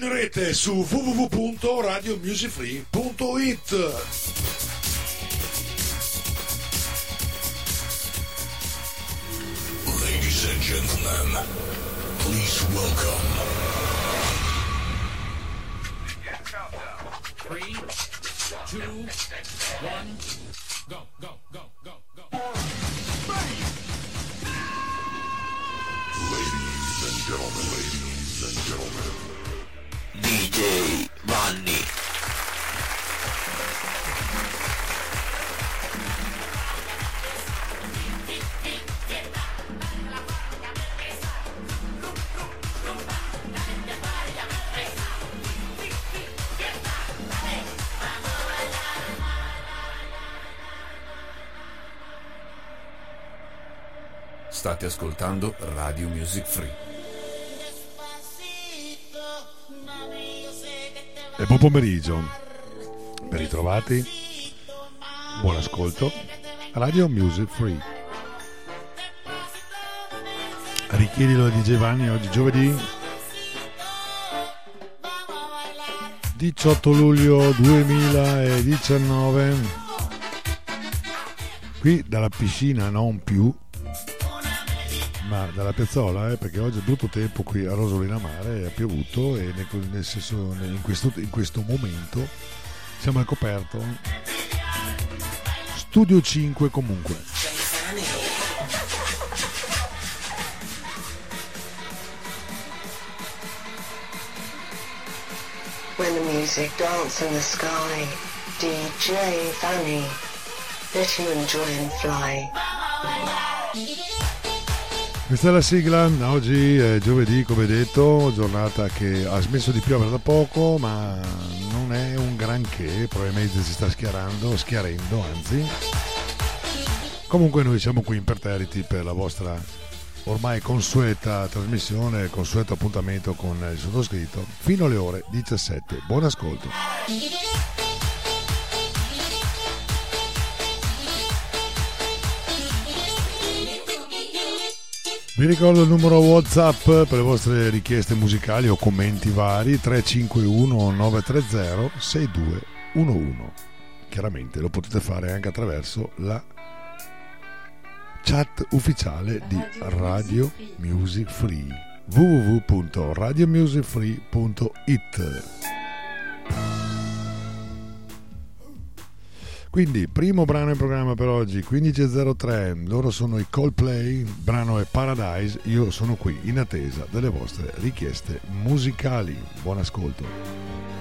In rete su www.radiomusicfree.it. Ladies and gentlemen, please welcome. Three, two, one, Music Free. E buon pomeriggio. Ben ritrovati. Buon ascolto. Radio Music Free. Richiedilo a DJ Vanni oggi giovedì 18 luglio 2019. Qui dalla piscina non più, ma dalla piazzola, eh, perché oggi è brutto tempo qui a Rosolina Mare, è piovuto e nel, nel senso, in, questo, in questo momento siamo al coperto. Studio 5 comunque. When the music dance in the sky, DJ Fanny, let you enjoy and fly. Questa è la sigla, oggi è giovedì come detto, giornata che ha smesso di piovere da poco ma non è un granché, probabilmente si sta schiarando, schiarendo anzi. Comunque noi siamo qui imperterriti per la vostra ormai consueta trasmissione, consueto appuntamento con il sottoscritto fino alle ore 17. Buon ascolto. Vi ricordo il numero WhatsApp per le vostre richieste musicali o commenti vari 351 930 6211. Chiaramente lo potete fare anche attraverso la chat ufficiale di Radio Music Free www.radiomusicfree.it Quindi, primo brano in programma per oggi, 15.03, loro sono i Coldplay, il brano è Paradise, io sono qui in attesa delle vostre richieste musicali. Buon ascolto.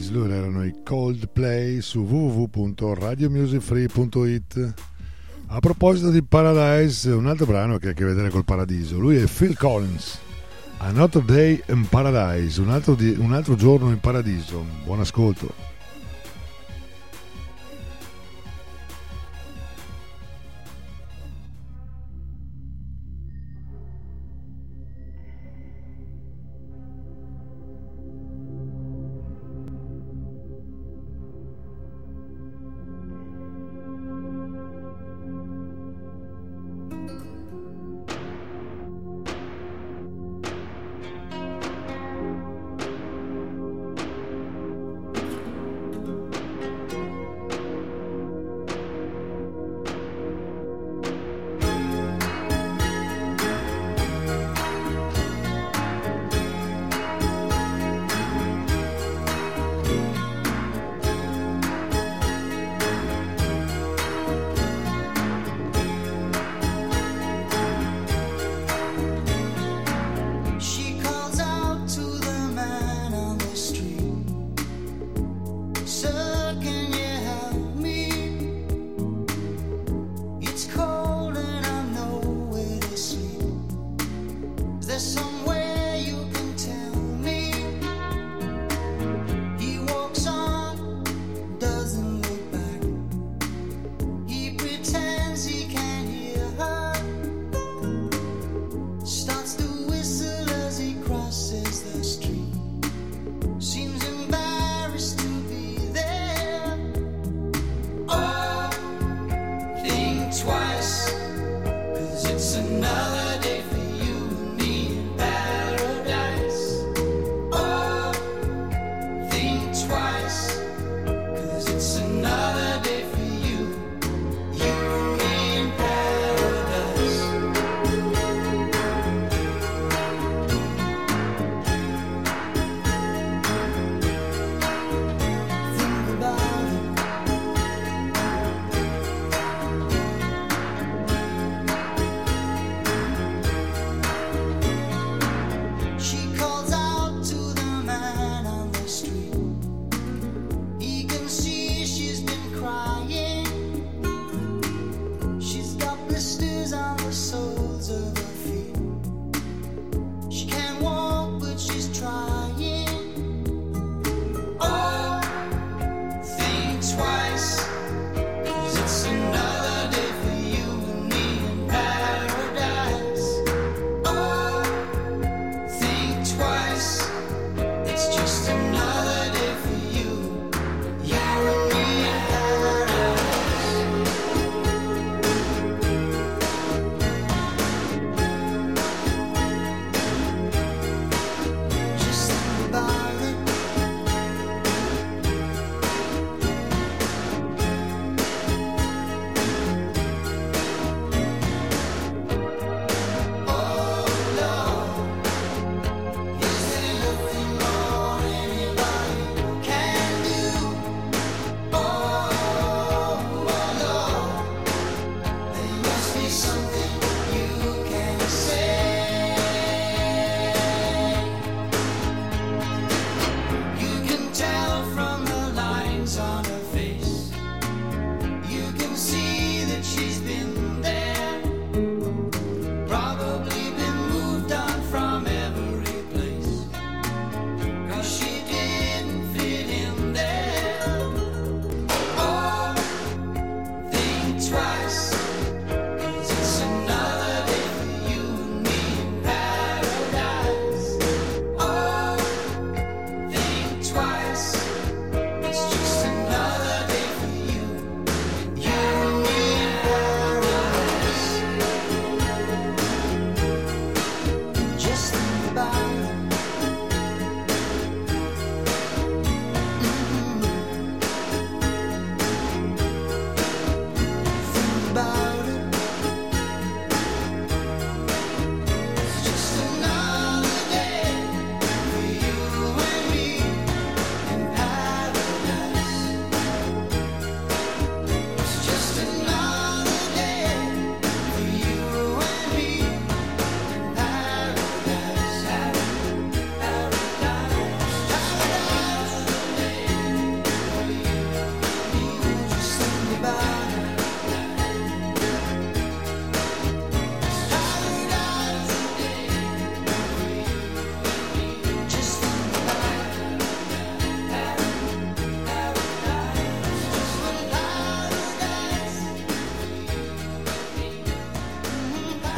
Eyes, loro erano i Coldplay su www.radiomusicfree.it. A proposito di Paradise, un altro brano che ha a che vedere col paradiso, lui è Phil Collins. Another Day in Paradise, un altro, di, un altro giorno in paradiso. Buon ascolto.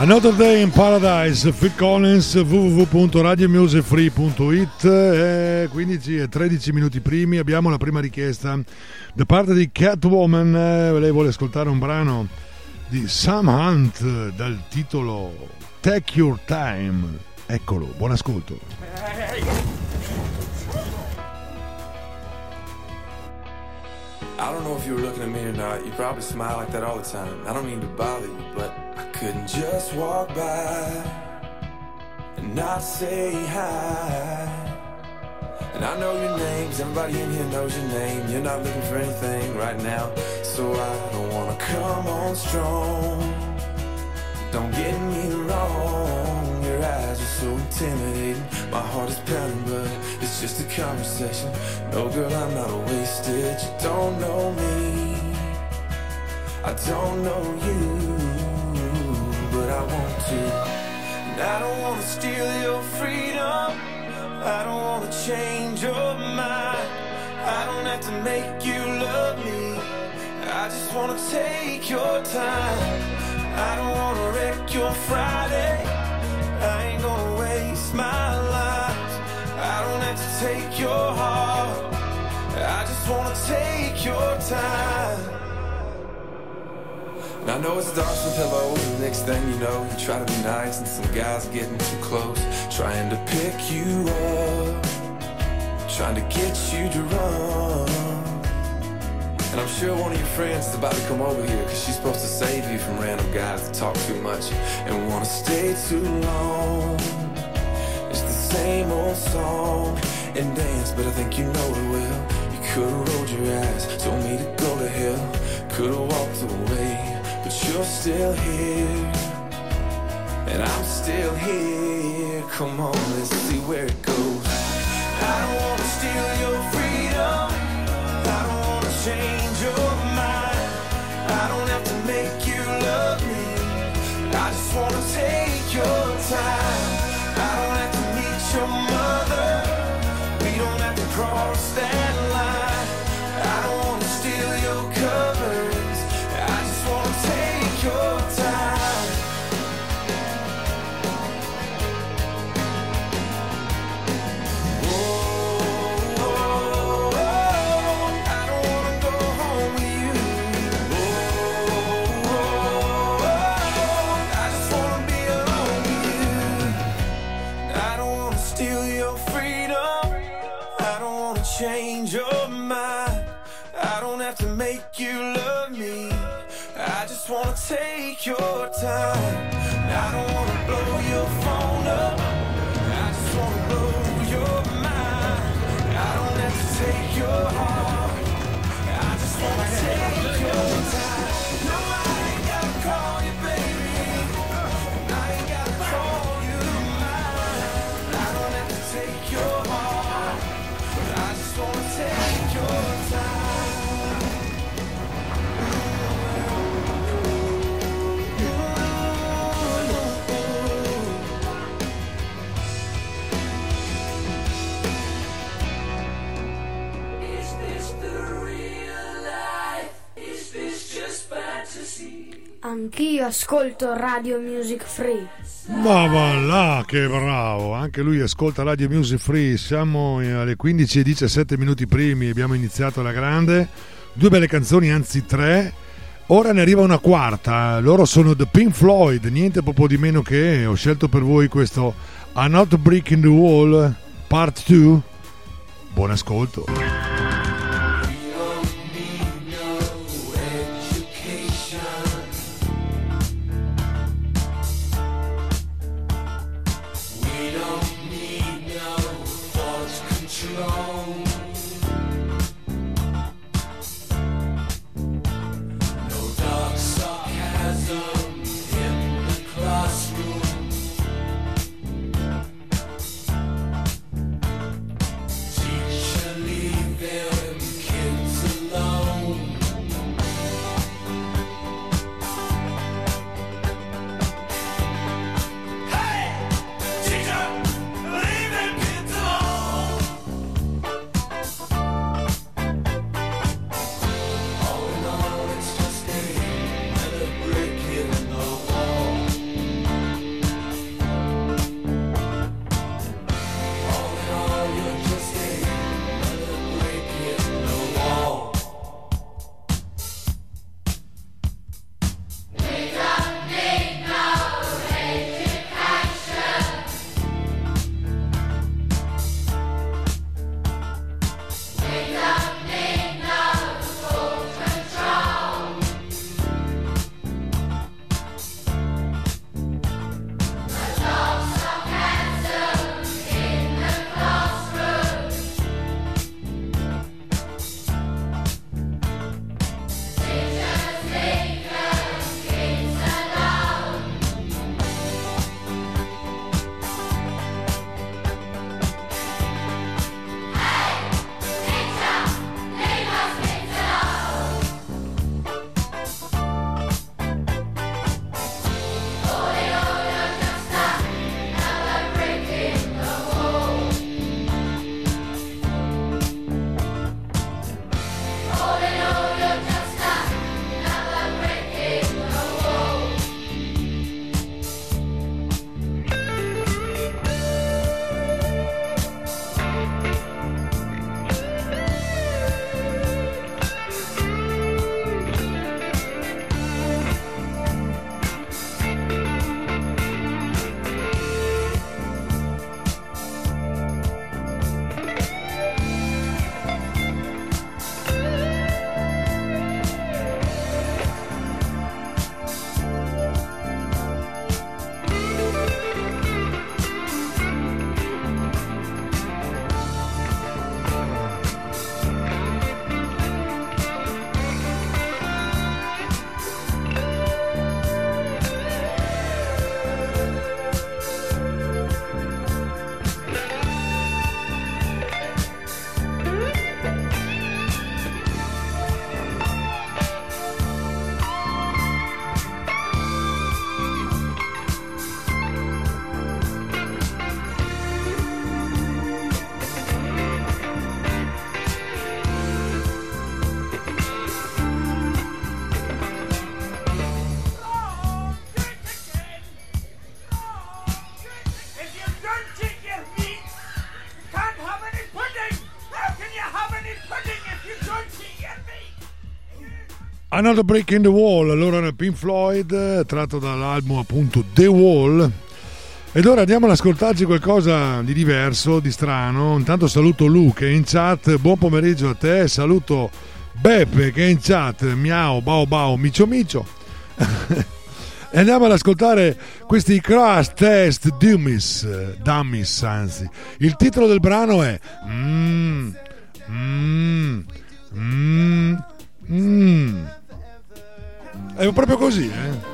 Another Day in Paradise, Phil Collins, www.radiomusicfree.it e 15 e 13 minuti primi abbiamo la prima richiesta da parte di Catwoman, eh, lei vuole ascoltare un brano di Sam Hunt dal titolo Take Your Time, eccolo, buon ascolto. I don't know if you were looking at me or not. You probably smile like that all the time. I don't mean to bother you, but couldn't just walk by and not say hi. And I know your names, everybody in here knows your name. You're not looking for anything right now, so I don't wanna come on strong. Don't get me wrong, your eyes are so intimidating. My heart is pounding, but it's just a conversation. No, girl, I'm not a wasted. You don't know me, I don't know you, I want to. And I don't wanna steal your freedom. I don't wanna change your mind. I don't have to make you love me. I just wanna take your time. I don't wanna wreck your Friday. I ain't gonna waste my life. I don't have to take your heart. I just wanna take your time. And I know it's dark with hello. The next thing you know, you try to be nice, and some guys getting too close, trying to pick you up, trying to get you to run. And I'm sure one of your friends is about to come over here, cause she's supposed to save you from random guys that talk too much and wanna stay too long. It's the same old song and dance, but I think you know it well. You could've rolled your eyes, told me to go to hell, could've walked away, but you're still here. And I'm still here. Come on, let's see where it goes. I don't wanna steal your freedom. I don't wanna change your mind. I don't have to make you love me. I just wanna take your time. I don't have to meet your mother. We don't have to cross that Anch'io ascolto Radio Music Free. Ma va là, che bravo! Anche lui ascolta Radio Music Free. Siamo alle 15 e 17 minuti primi. Abbiamo iniziato alla grande. Due belle canzoni, anzi tre. Ora ne arriva una quarta. Loro sono The Pink Floyd. Niente proprio di meno che ho scelto per voi questo A Not Brick in the Wall Part 2. Buon ascolto. Another Break in the Wall, allora era Pink Floyd, tratto dall'album appunto The Wall. Ed ora andiamo ad ascoltarci qualcosa di diverso, di strano. Intanto saluto Lu che è in chat, buon pomeriggio a te, saluto Beppe che è in chat, miau, bao bao, micio micio. e andiamo ad ascoltare questi Crash Test Dummies, eh, Dummies anzi. Il titolo del brano è... Mm, proprio così, eh?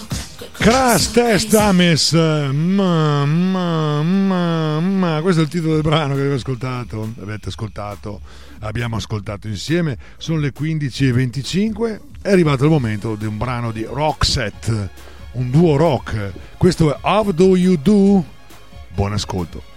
cra- cra- cra- Crash Test. Dummies. Ma, ma, ma, ma. Questo è il titolo del brano che avete ascoltato. Avete ascoltato, abbiamo ascoltato insieme. Sono le 15.25. È arrivato il momento di un brano di Roxette, un duo rock. Questo è How Do You Do? Buon ascolto.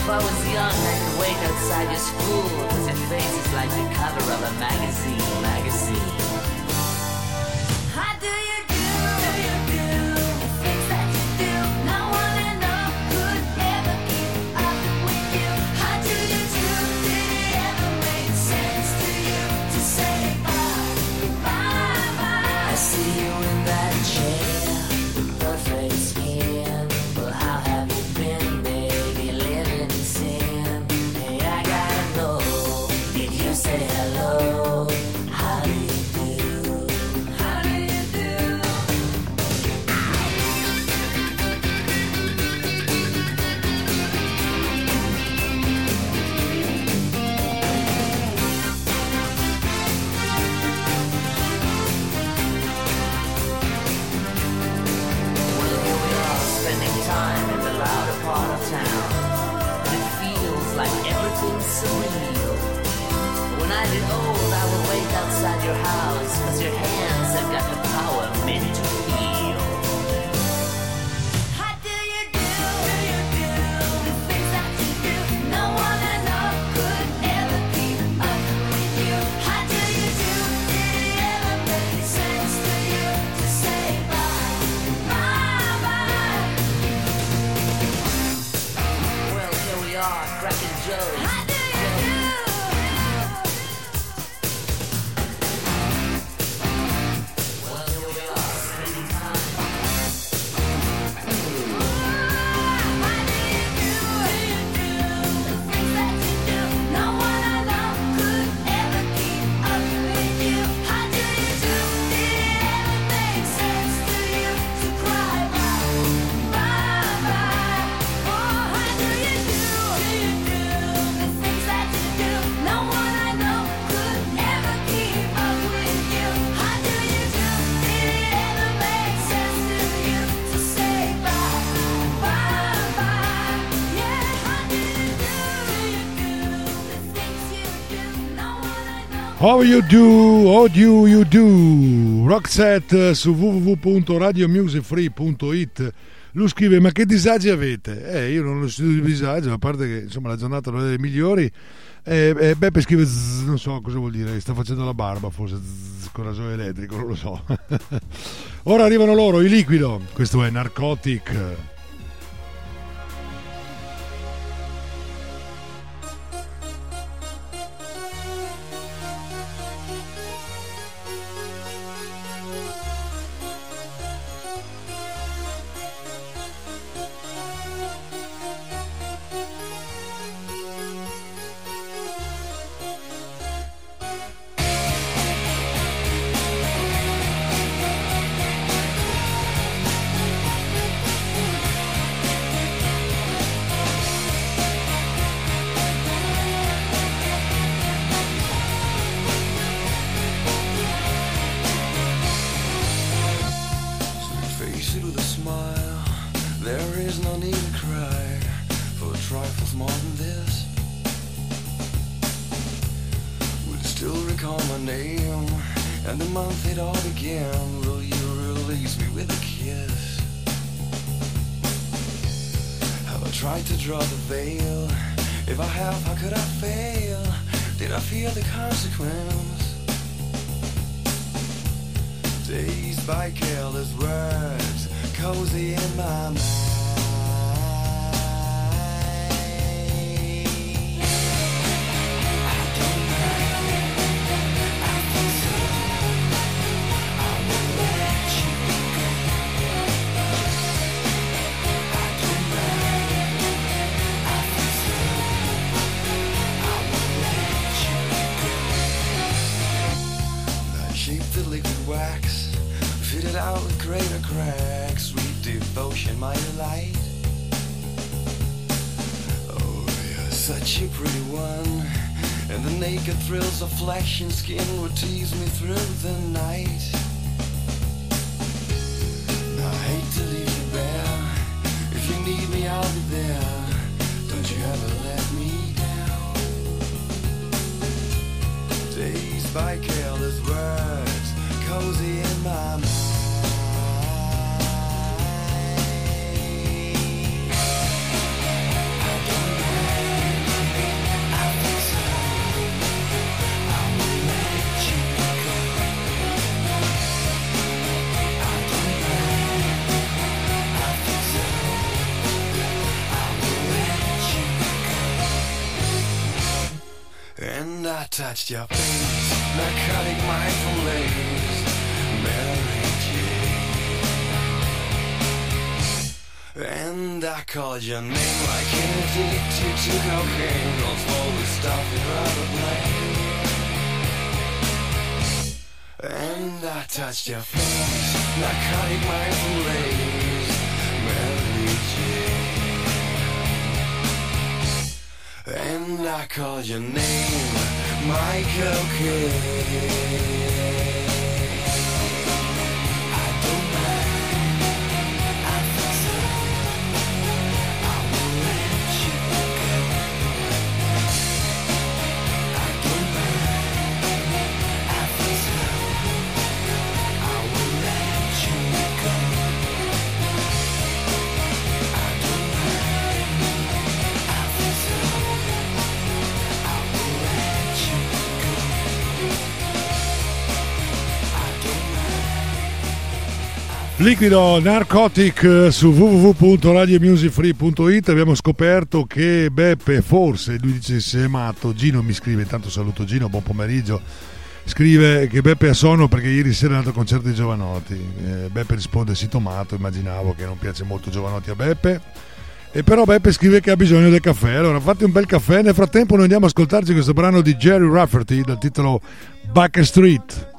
If I was young, I could wait outside your school, cause your face is like the cover of a magazine, magazine. your house. How You Do, How Do You Do, Rockset su www.radiomusicfree.it. Lui scrive, ma che disagi avete? Eh, io non ho studio di disagio, a parte che insomma la giornata non è delle migliori. Eh, eh, Beppe scrive, zzz, non so cosa vuol dire, sta facendo la barba forse, zzz, con rasoio elettrico, non lo so. Ora arrivano loro, il liquido, questo è Narcotic. I? How could I fail? Did I feel the consequence? Dazed by careless words, cozy in my mind. ashen skin would tease me through the night. touched your face. Narcotic mindful lace. Mary Jane. And I called your name like an addicted to cocaine. Don't slowly stop your other plane. And I touched your face. Narcotic mindful lace. Mary Jane. And I called your name Michael Kidd. Liquido Narcotic eh, su www.radiomusicfree.it abbiamo scoperto che Beppe forse, lui dice se è matto, Gino mi scrive, intanto saluto Gino, buon pomeriggio, scrive che Beppe ha sonno perché ieri sera è andato al concerto di Giovanotti, eh, Beppe risponde sì tomato, immaginavo che non piace molto Giovanotti a Beppe, e però Beppe scrive che ha bisogno del caffè, allora fate un bel caffè, nel frattempo noi andiamo ad ascoltarci questo brano di Jerry Rafferty dal titolo Back Street.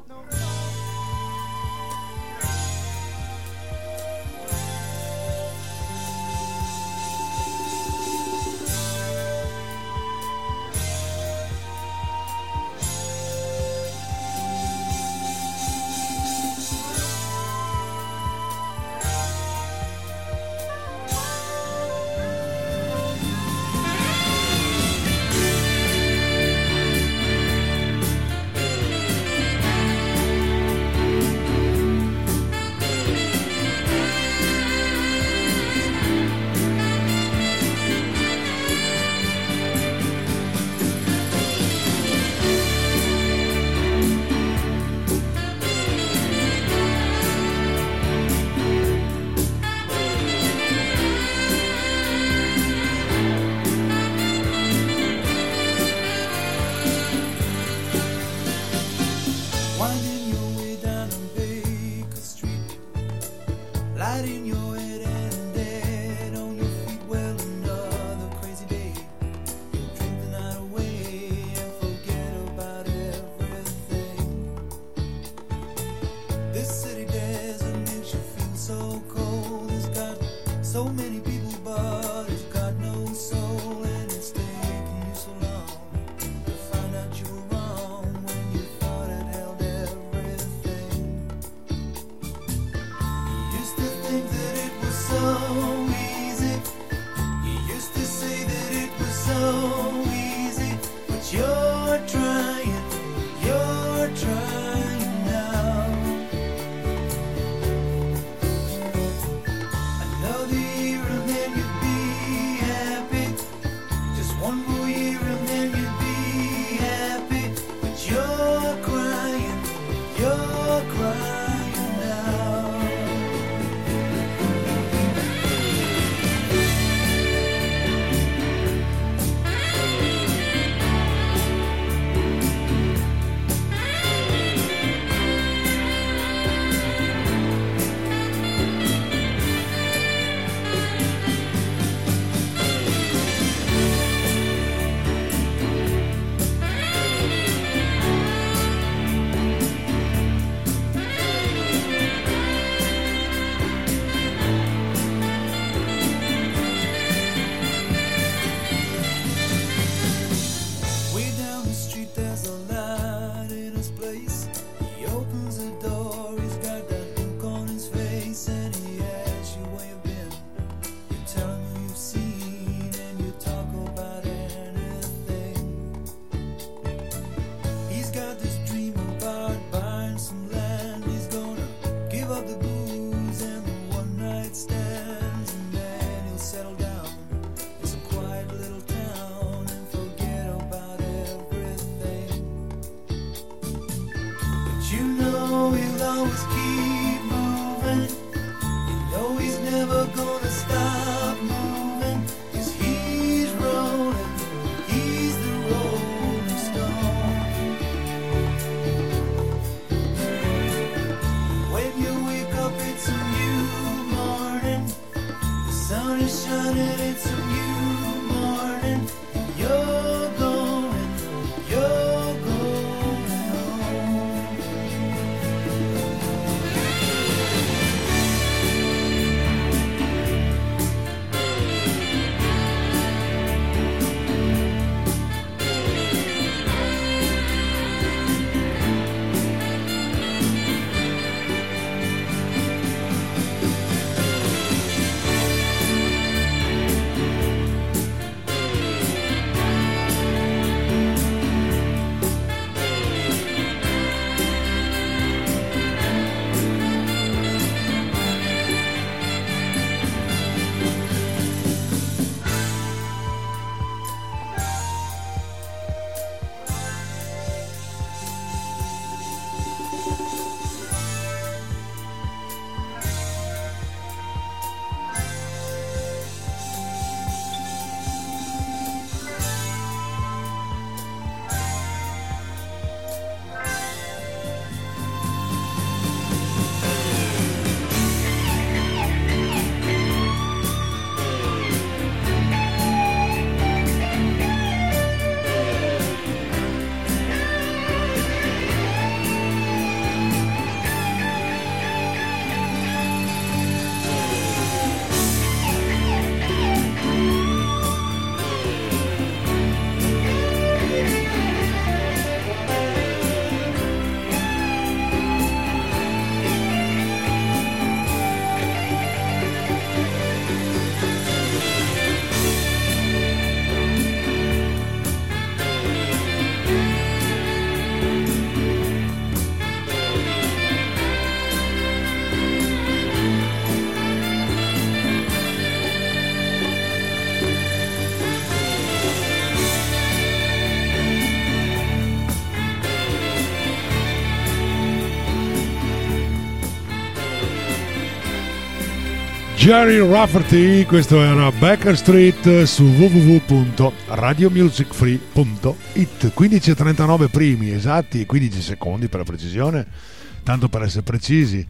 Jerry Rafferty, questo era Baker Street su www.radiomusicfree.it 15.39 primi esatti 15 secondi per la precisione tanto per essere precisi.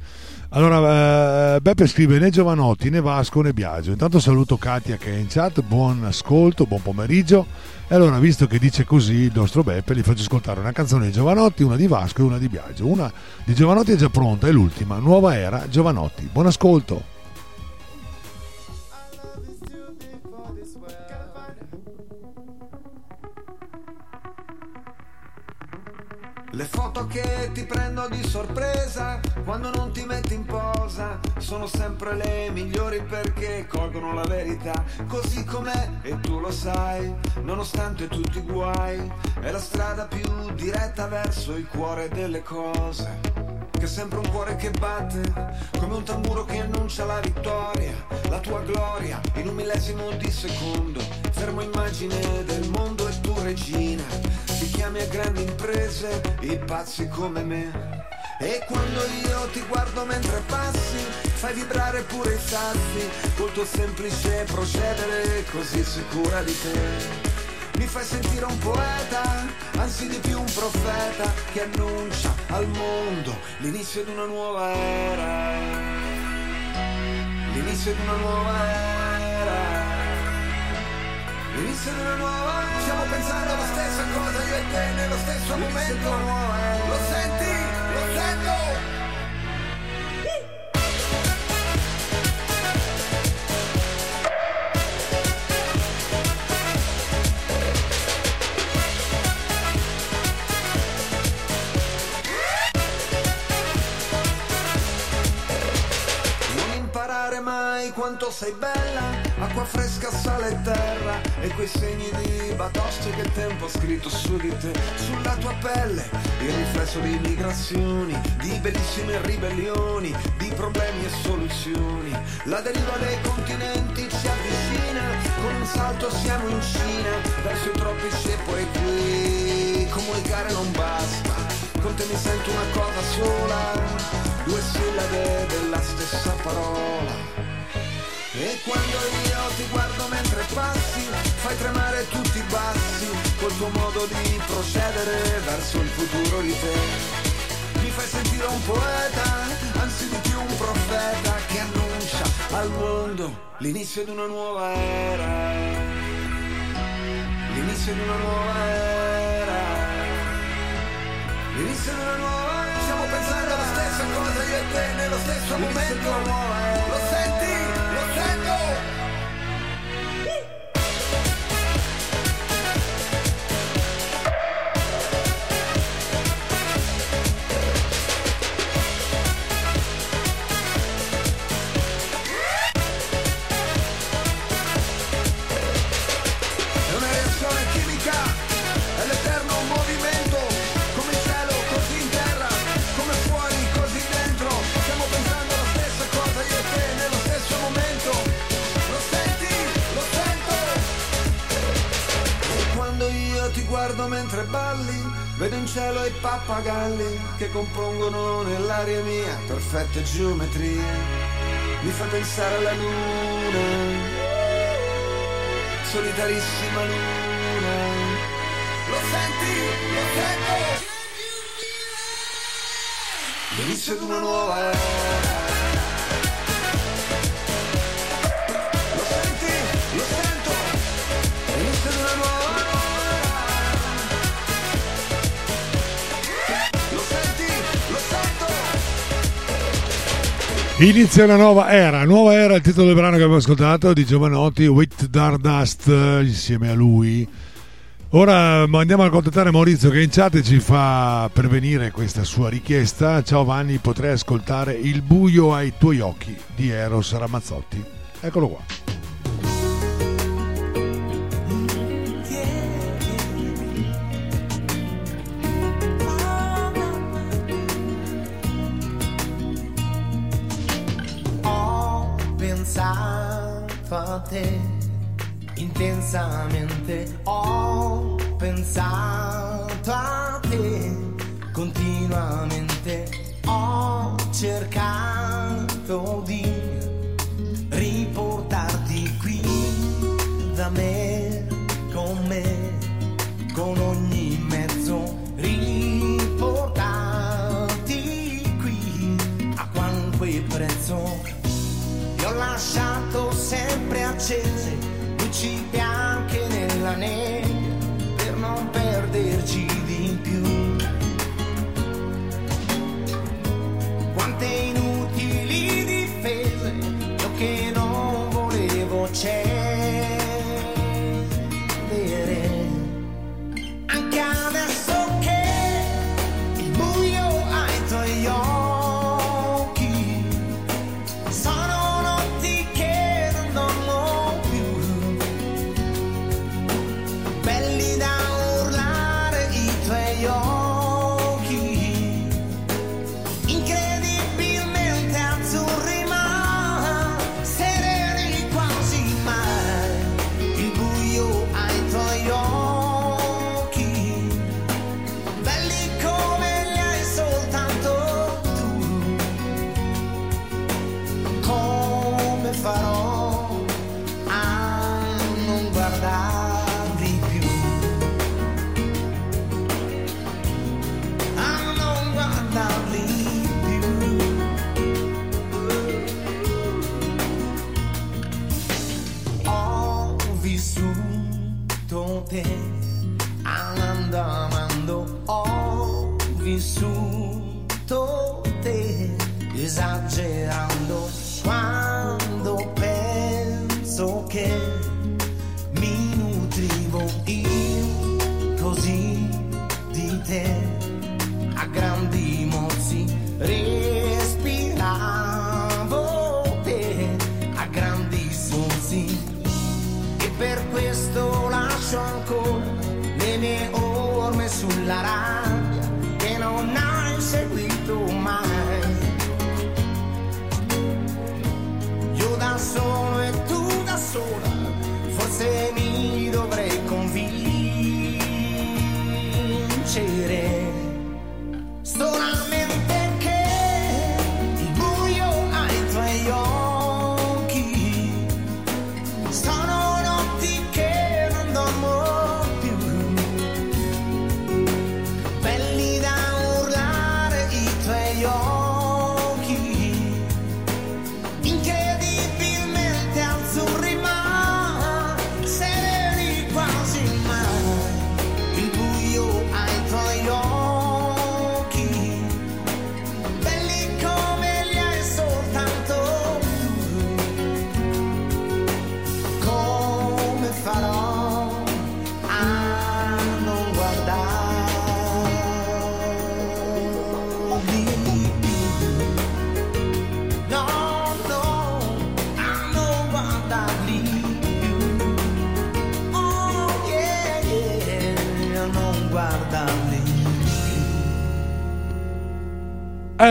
Allora eh, Beppe scrive né Giovanotti né Vasco né Biagio. Intanto saluto Katia che è in chat buon ascolto buon pomeriggio. E allora visto che dice così il nostro Beppe gli faccio ascoltare una canzone di Giovanotti una di Vasco e una di Biagio. Una di Giovanotti è già pronta è l'ultima. Nuova Era Giovanotti. Buon ascolto Le foto che ti prendo di sorpresa quando non ti metti in posa sono sempre le migliori perché colgono la verità così com'è e tu lo sai, nonostante tutti i guai, è la strada più diretta verso il cuore delle cose. Che è sempre un cuore che batte, come un tamburo che annuncia la vittoria, la tua gloria in un millesimo di secondo. Fermo immagine del mondo e tu regina, ti chiami a grandi imprese, i pazzi come me. E quando io ti guardo mentre passi, fai vibrare pure i sassi, col tuo semplice procedere così sicura di te. Mi fai sentire un poeta, anzi di più un profeta, che annuncia al mondo l'inizio di una nuova era. L'inizio di una nuova era. L'inizio di una nuova era. Stiamo pensando alla stessa cosa io e te nello stesso momento. Mai quanto sei bella Acqua fresca, sale e terra E quei segni di batoste che il tempo ha scritto su di te Sulla tua pelle Il riflesso di migrazioni Di bellissime ribellioni Di problemi e soluzioni. La deriva dei continenti ci avvicina Con un salto siamo in Cina Verso i tropici e qui. Comunicare non basta Con te mi sento una cosa sola Due sillabe della stessa parola e quando io ti guardo mentre passi, fai tremare tutti i bassi, col tuo modo di procedere verso il futuro di te. Mi fai sentire un poeta, anzi di più un profeta, che annuncia al mondo l'inizio di una nuova era. L'inizio di una nuova era. L'inizio di una nuova era. Stiamo pensando alla stessa cosa io e te nello stesso momento. Lo senti? Lo sento? È guardo mentre balli, vedo in cielo i pappagalli che compongono nell'aria mia perfette geometrie, mi fa pensare alla luna solitarissima luna. Lo senti? Lo sento? L'inizio di una nuova era. Inizia una nuova era, nuova era il titolo del brano che abbiamo ascoltato di Giovanotti, With Dardust insieme a lui. Ora ma andiamo a contattare Maurizio che in chat ci fa pervenire questa sua richiesta. Ciao Vanni, potrei ascoltare Il buio ai tuoi occhi di Eros Ramazzotti. Eccolo qua. pensato a te intensamente, ho pensato a te continuamente, ho cercato di riportarti qui da me. lasciato sempre accese, luci bianche nella nebbia, per non perderci di più. Quante inutili difese, io che non volevo c'è.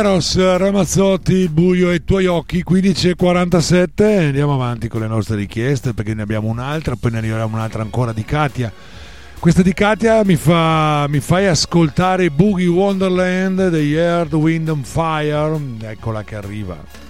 Eros Ramazzotti, Buio e tuoi occhi, 15.47. Andiamo avanti con le nostre richieste perché ne abbiamo un'altra, poi ne arriveremo un'altra ancora di Katia. Questa di Katia mi, fa, mi fai ascoltare Boogie Wonderland degli Earth, Wind and Fire. Eccola che arriva.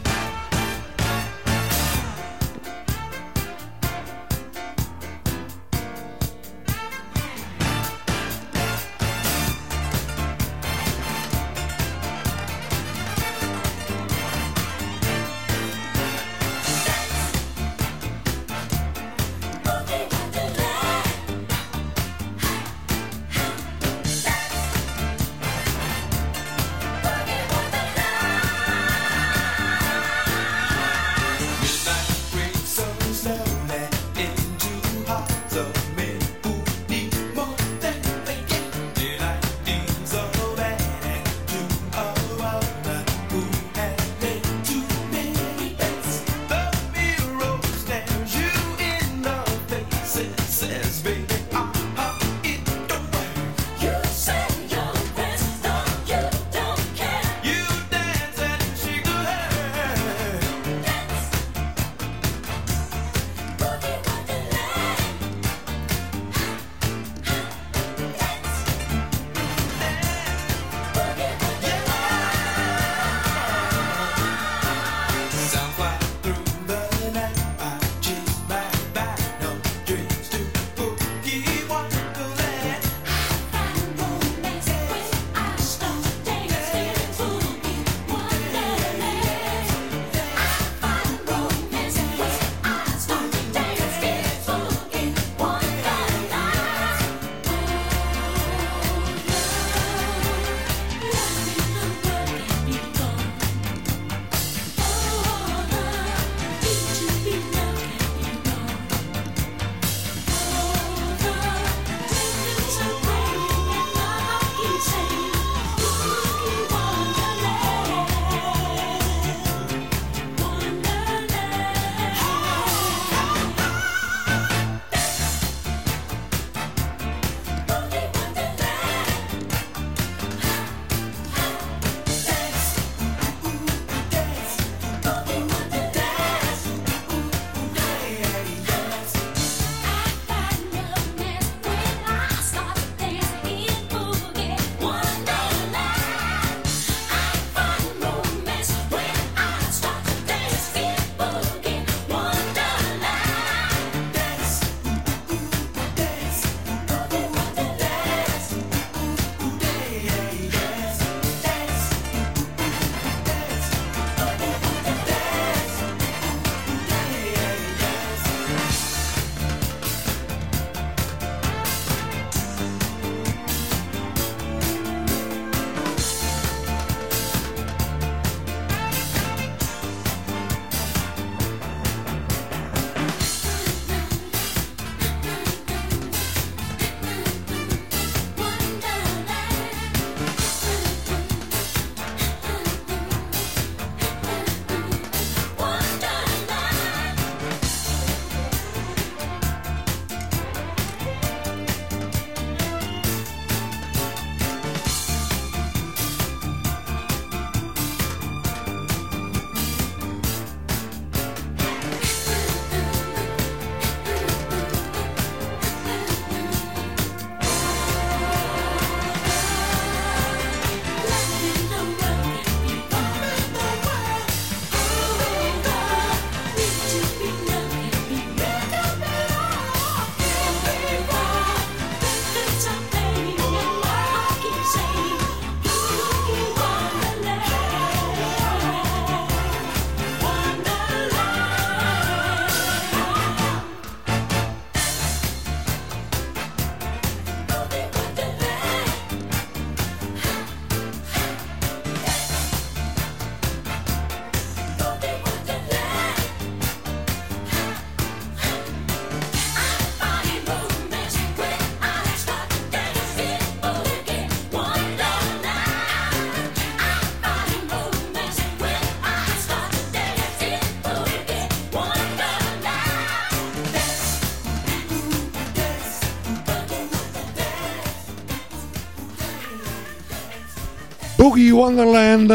Wonderland,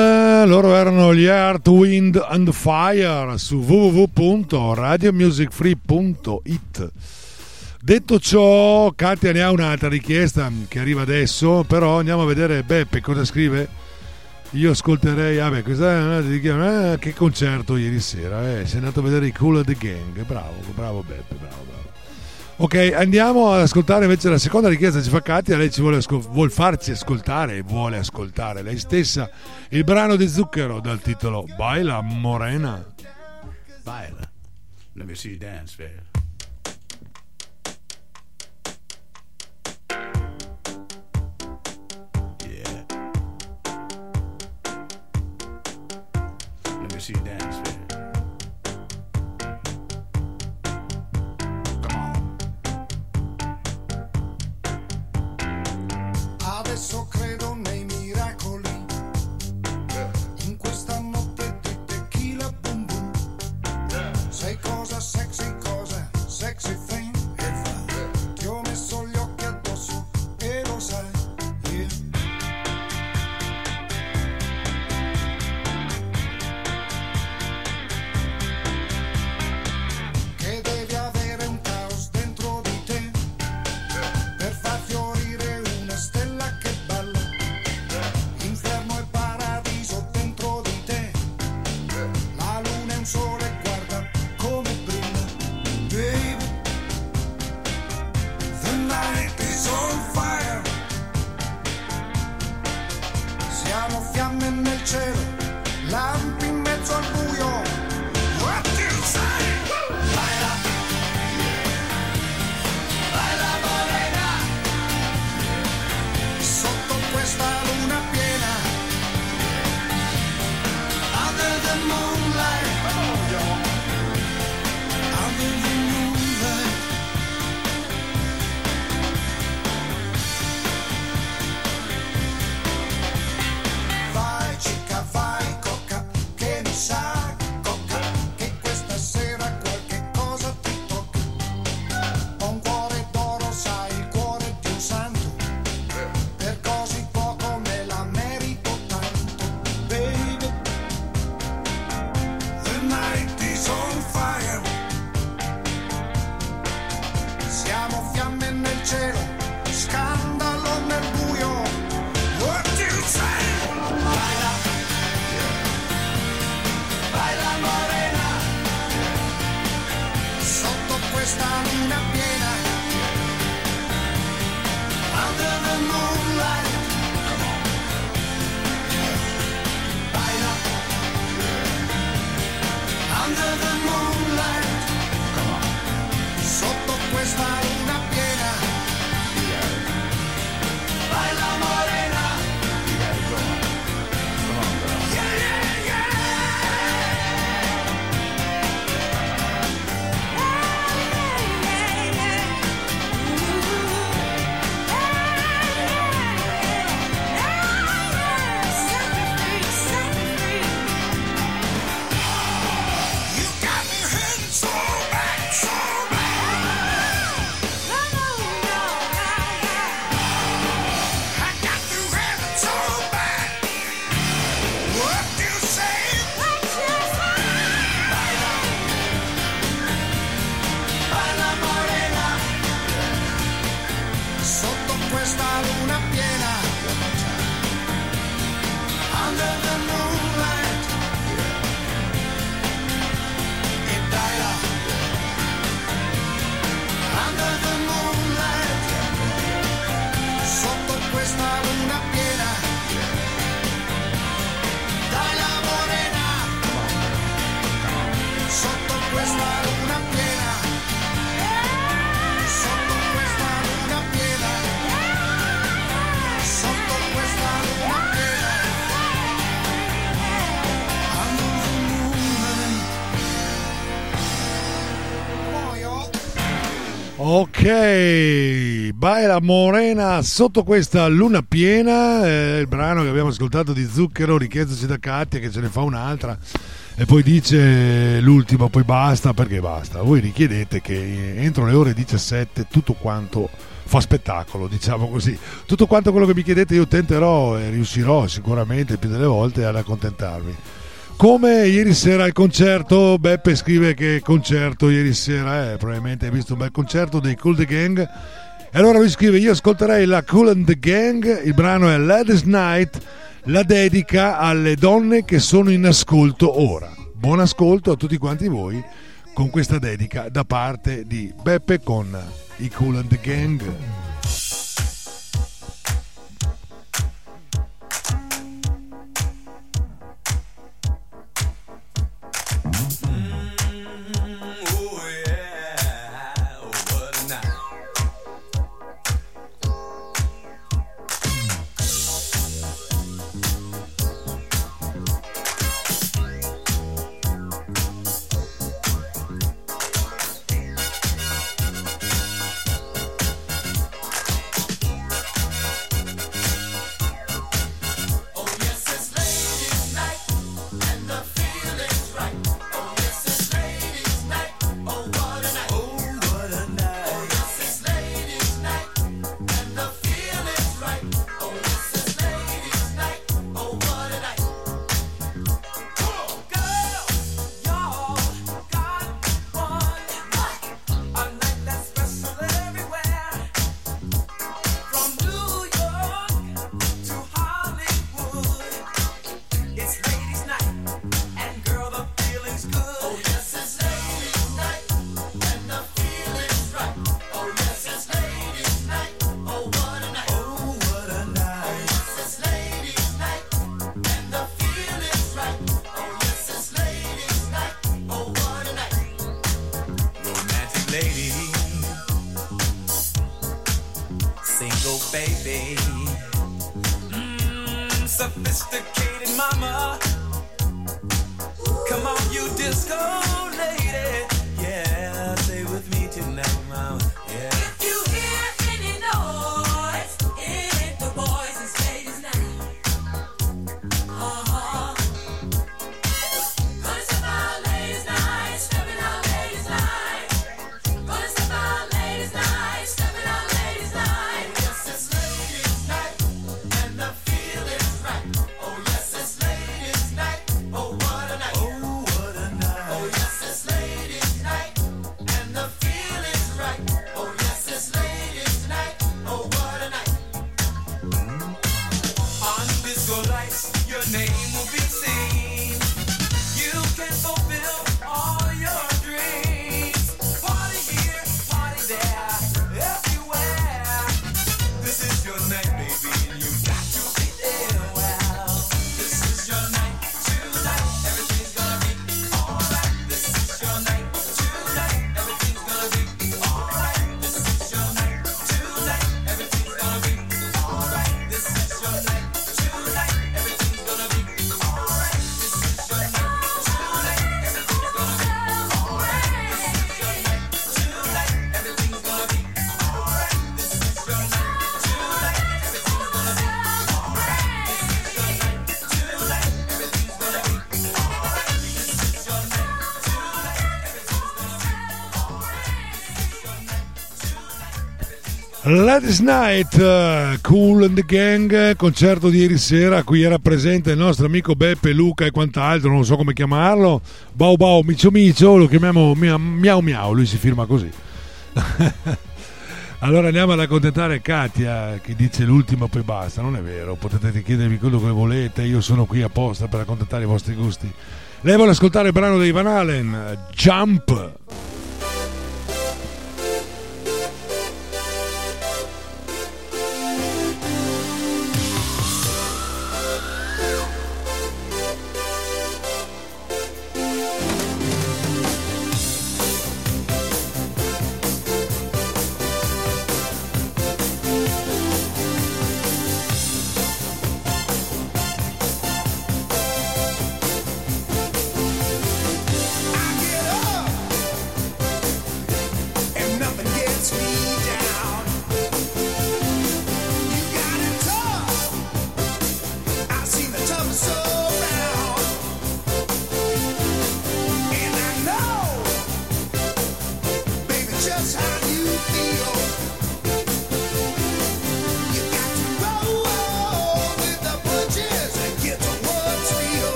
loro erano gli Earth, Wind and Fire su www.radiomusicfree.it. Detto ciò, Katia ne ha un'altra richiesta che arriva adesso, però andiamo a vedere Beppe cosa scrive. Io ascolterei, vabbè, questa è eh, che concerto ieri sera, eh, sei andato a vedere i Cool of the Gang, bravo, bravo Beppe, bravo, bravo. Ok, andiamo ad ascoltare invece la seconda richiesta ci fa Katia, lei ci vuole, ascol- vuol farci ascoltare e vuole ascoltare lei stessa il brano di Zucchero dal titolo Baila Morena. Baila. Let me see you dance, baby. Ok, Baila Morena sotto questa luna piena, eh, il brano che abbiamo ascoltato di Zucchero, richiestoci da Katia che ce ne fa un'altra e poi dice l'ultimo, poi basta, perché basta? Voi richiedete che entro le ore 17 tutto quanto fa spettacolo, diciamo così. Tutto quanto quello che mi chiedete io tenterò e riuscirò sicuramente più delle volte ad accontentarvi. Come ieri sera al concerto, Beppe scrive che concerto ieri sera, eh, probabilmente hai visto un bel concerto dei Cool the Gang. E allora lui scrive: Io ascolterei la Cool and the Gang. Il brano è Ladies Night, la dedica alle donne che sono in ascolto ora. Buon ascolto a tutti quanti voi con questa dedica da parte di Beppe con i Cool and the Gang. Ladies Night, eh, Cool and the Gang, concerto di ieri sera, a cui era presente il nostro amico Beppe, Luca e quant'altro, non so come chiamarlo, Bau Bau Micio Micio, lo chiamiamo mia- Miau Miau, lui si firma così. allora andiamo ad accontentare Katia che dice l'ultimo poi basta, non è vero, potete chiedervi quello che volete, io sono qui apposta per accontentare i vostri gusti. Lei vuole ascoltare il brano dei Van Halen, Jump.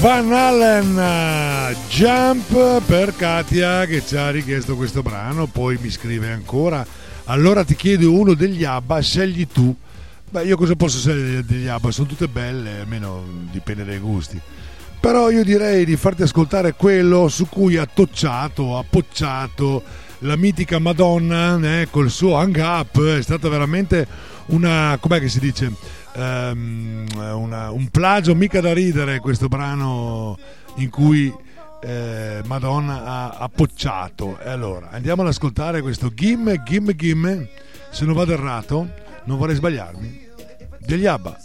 Van Allen Jump per Katia che ci ha richiesto questo brano, poi mi scrive ancora. Allora ti chiedo uno degli ABBA, scegli tu. Beh, io cosa posso scegliere degli ABBA? Sono tutte belle, almeno dipende dai gusti. Però io direi di farti ascoltare quello su cui ha tocciato, ha pocciato la mitica Madonna eh, col suo hang up. È stata veramente una. com'è che si dice? Ehm, una- un plagio mica da ridere questo brano in cui eh, Madonna ha, ha pocciato. E allora andiamo ad ascoltare questo Gimme, Gimme, Gimme. Se non vado errato, non vorrei sbagliarmi. Degli ABBA.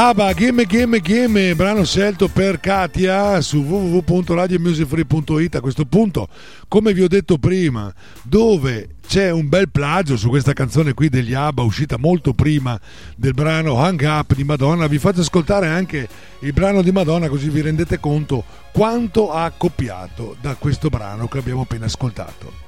Abba, Gimme Gimme Gimme, brano scelto per Katia su www.radiomusicfree.it a questo punto, come vi ho detto prima, dove c'è un bel plagio su questa canzone qui degli ABBA uscita molto prima del brano Hang Up di Madonna, vi faccio ascoltare anche il brano di Madonna così vi rendete conto quanto ha copiato da questo brano che abbiamo appena ascoltato.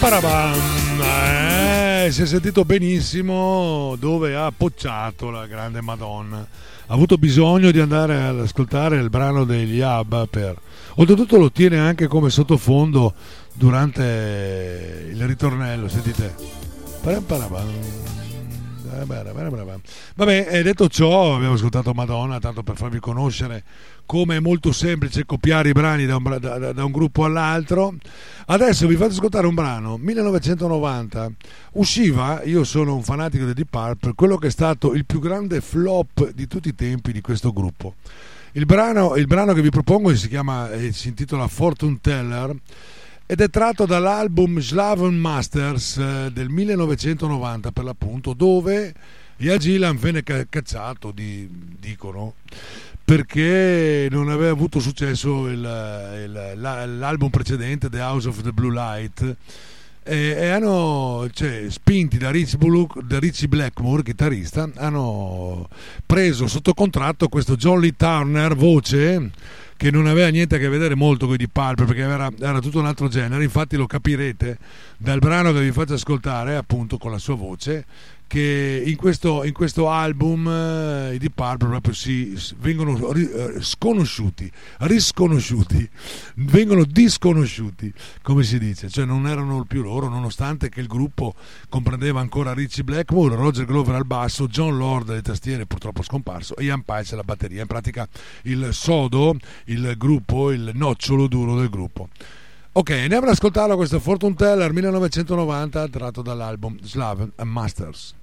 Parabam. Eh, si è sentito benissimo dove ha appocciato la grande Madonna. Ha avuto bisogno di andare ad ascoltare il brano degli ABBA per... Oltretutto lo tiene anche come sottofondo durante il ritornello, sentite. Parabam. Vabbè, e detto ciò, abbiamo ascoltato Madonna, tanto per farvi conoscere come è molto semplice copiare i brani da un, da- da un gruppo all'altro. Adesso vi faccio ascoltare un brano, 1990, usciva, io sono un fanatico di Deep Purple, quello che è stato il più grande flop di tutti i tempi di questo gruppo. Il brano, il brano che vi propongo si, chiama, eh, si intitola Fortune Teller ed è tratto dall'album Slaven Masters eh, del 1990 per l'appunto dove Ia Gilan venne ca- cacciato di- dicono perché non aveva avuto successo il- il- la- l'album precedente The House of the Blue Light. E, hanno cioè, spinti da Richie, Richie Blackmore chitarrista hanno preso sotto contratto questo Lee Turner voce che non aveva niente a che vedere molto con i Deep Purple perché era, era tutto un altro genere, infatti lo capirete dal brano che vi faccio ascoltare appunto con la sua voce che in questo, in questo album eh, i Deep Purple proprio si vengono ri- eh, sconosciuti, risconosciuti, vengono disconosciuti, come si dice, cioè non erano più loro, nonostante che il gruppo comprendeva ancora Richie Blackmore, Roger Glover al basso, John Lord alle tastiere, purtroppo scomparso, e Ian Pice alla batteria, in pratica il sodo, il gruppo, il nocciolo duro del gruppo. Ok, andiamo ad ascoltarlo questo Fortune Teller 1990 tratto dall'album Slav and Masters.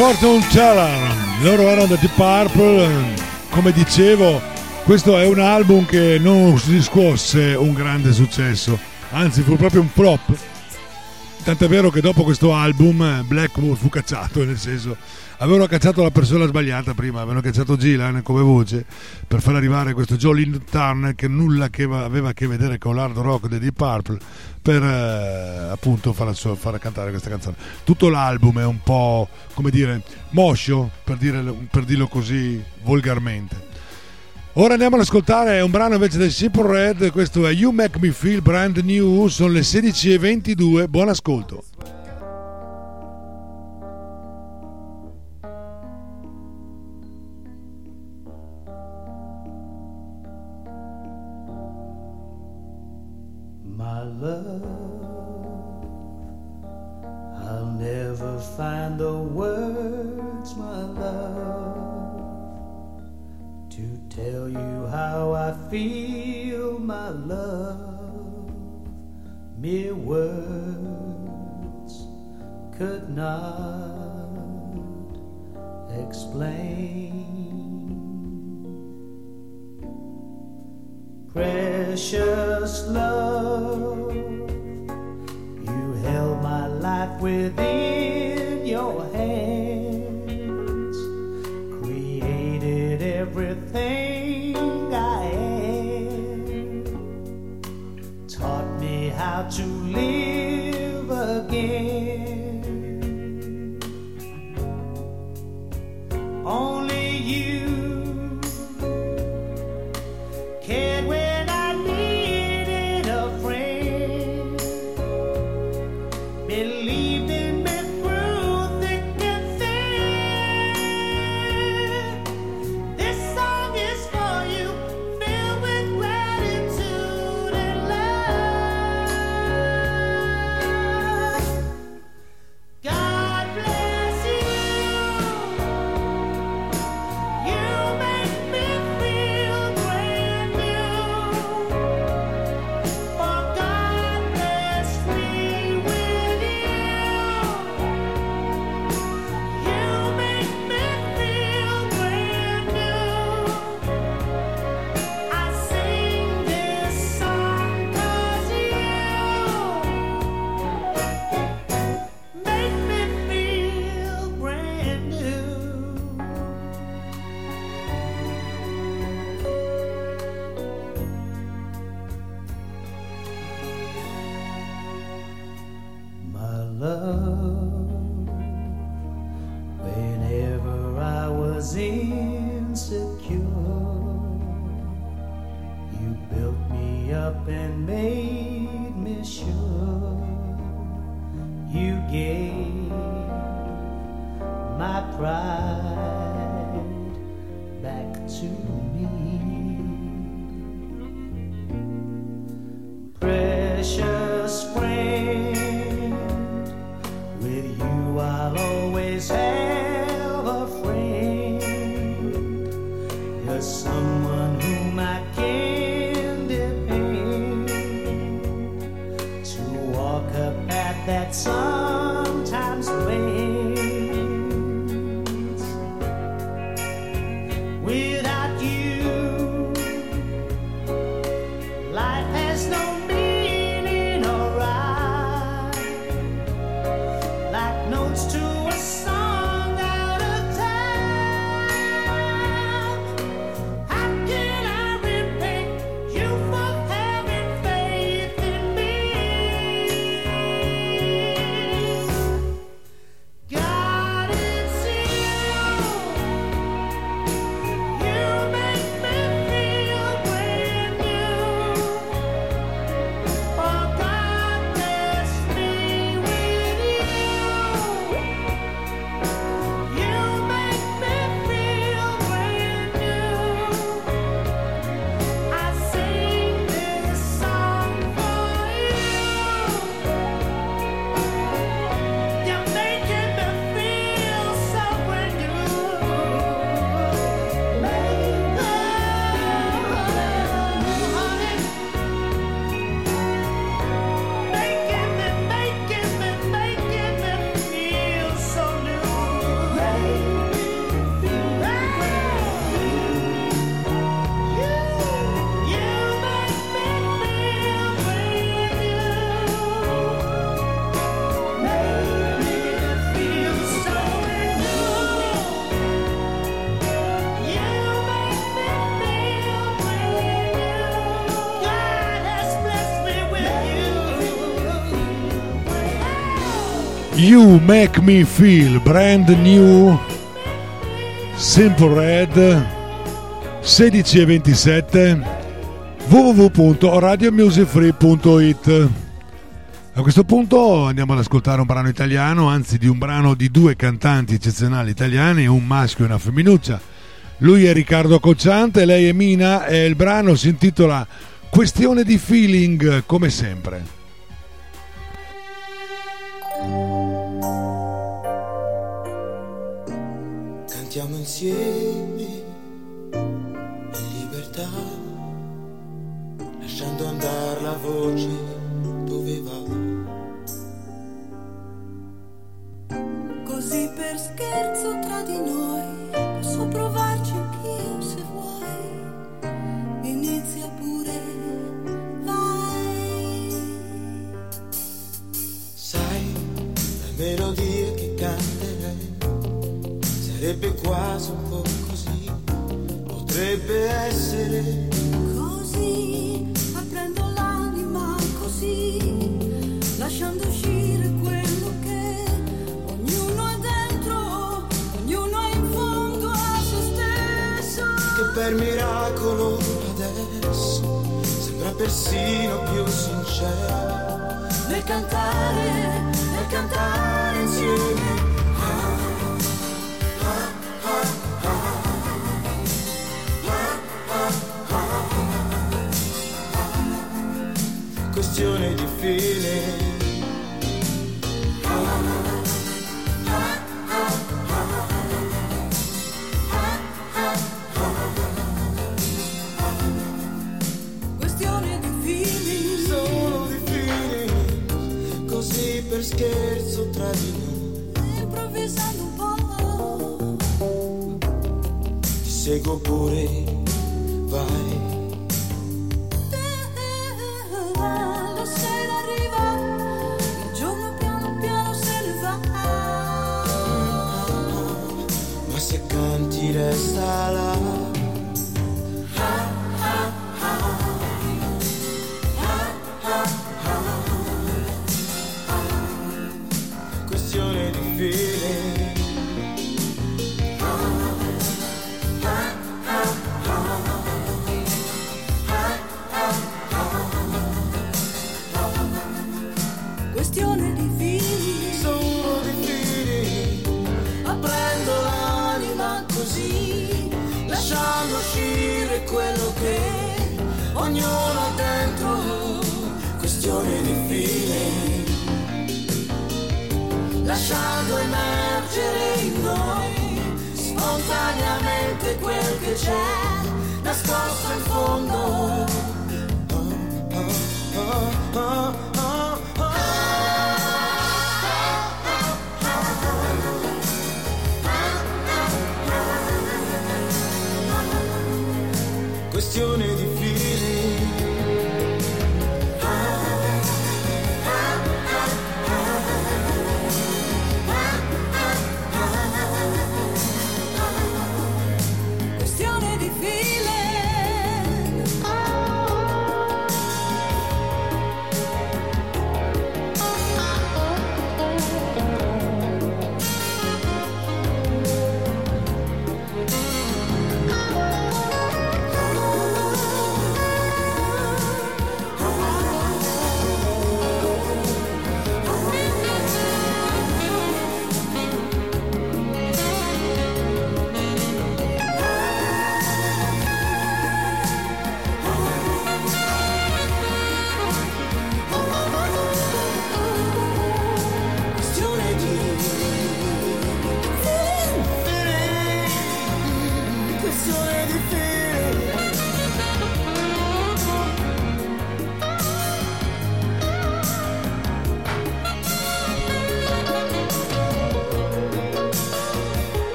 Fortune Teller, loro erano da Deep Purple, come dicevo, questo è un album che non riscosse un grande successo, anzi fu proprio un flop. Tant'è vero che dopo questo album Blackmore fu cacciato, nel senso avevano cacciato la persona sbagliata prima, avevano cacciato Gillan come voce per far arrivare questo Joe Linton che nulla che aveva a che vedere con l'hard rock dei Deep Purple per eh, appunto far, far cantare questa canzone. Tutto l'album è un po' come dire moscio, per, dire, per dirlo così volgarmente. Ora andiamo ad ascoltare un brano invece del Simple Red, questo è You Make Me Feel Brand New, sono le 16.22, buon ascolto. Love, I'll never find the words, my love, to tell you how I feel, my love. Mere words could not explain. Precious love, you held my life within You Make Me Feel, brand new, Simple Red, 16 e 27, www.radiomusicfree.it. A questo punto andiamo ad ascoltare un brano italiano, anzi di un brano di due cantanti eccezionali italiani, un maschio e una femminuccia. Lui è Riccardo Cocciante, lei è Mina e il brano si intitola Questione di feeling, come sempre. Cantiamo insieme in libertà, lasciando andare la voce dove va. Così per scherzo tra di noi la melodia che canterei sarebbe quasi un po' così, potrebbe essere Così aprendo l'anima così, lasciando uscire quello che ognuno è dentro, ognuno è in fondo a se stesso. che per miracolo sembra persino più sincero Nel cantare, nel cantare insieme. questione di fine. Per scherzo tra di noi. Improvvisando un po'. Ti seguo pure, vai. La sera arriva, il giorno piano piano se ne va. Ma se canti resta là. Ognuno dentro. Questione di feeling. lasciando emergere in noi spontaneamente quel che c'è nascosto in fondo. Questione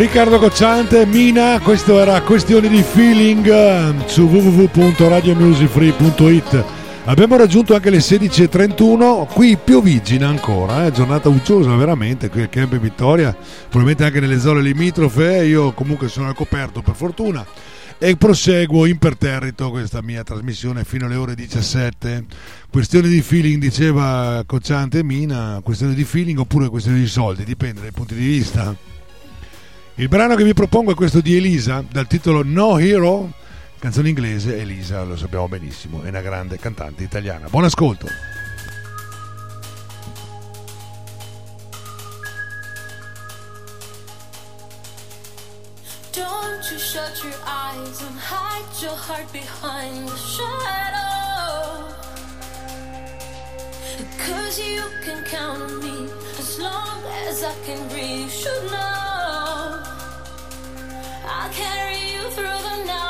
Riccardo Cocciante, Mina, questo era Questioni di Feeling ehm, su www.radiomusicfree.it. Abbiamo raggiunto anche le 16.31, qui Piovigina ancora, eh? giornata uggiosa veramente qui a Camp Vittoria, probabilmente anche nelle zone limitrofe, eh, io comunque sono al coperto per fortuna e proseguo imperterrito questa mia trasmissione fino alle ore 17. Questione di feeling, diceva Cocciante e Mina, questione di feeling oppure questione di soldi, dipende dai punti di vista. Il brano che vi propongo è questo di Elisa, dal titolo No Hero, canzone inglese. Elisa, lo sappiamo benissimo, è una grande cantante italiana. Buon ascolto! Don't you shut your eyes and hide your heart behind the shadow. Cause you can count on me as long as I can breathe. Should know. I'll carry you through the night.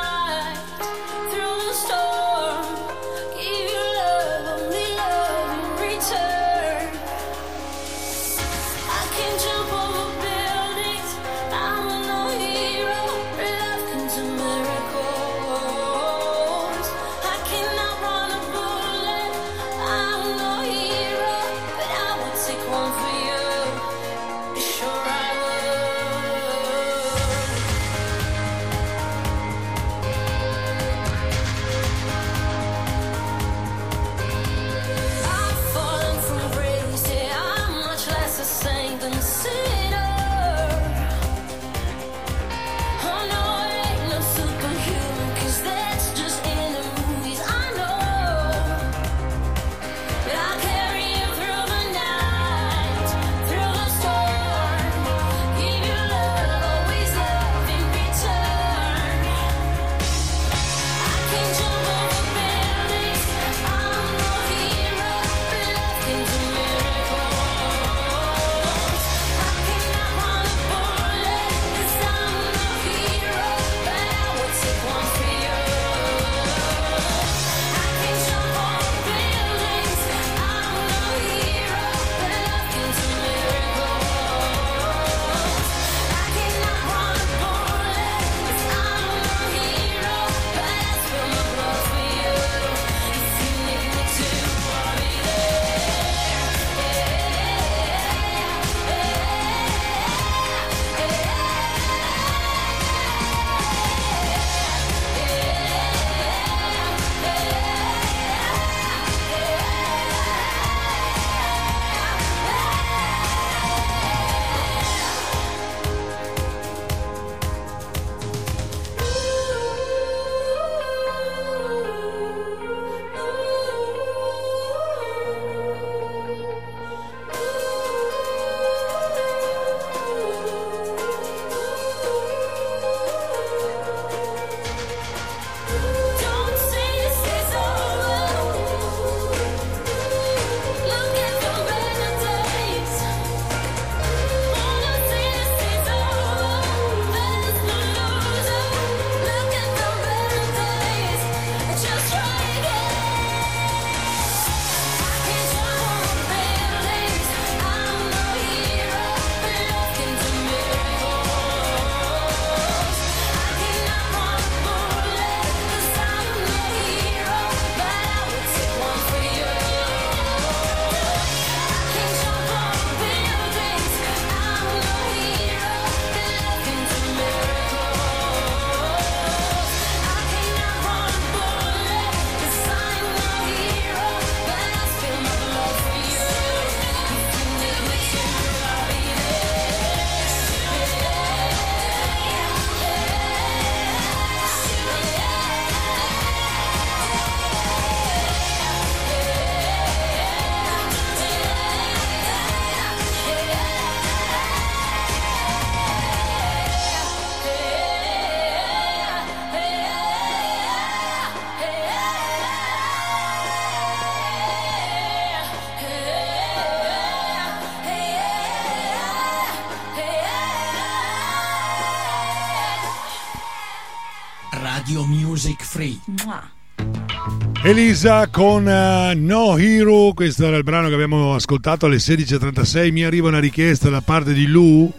Elisa con uh, No Hero, questo era il brano che abbiamo ascoltato alle 16.36. Mi arriva una richiesta da parte di Lu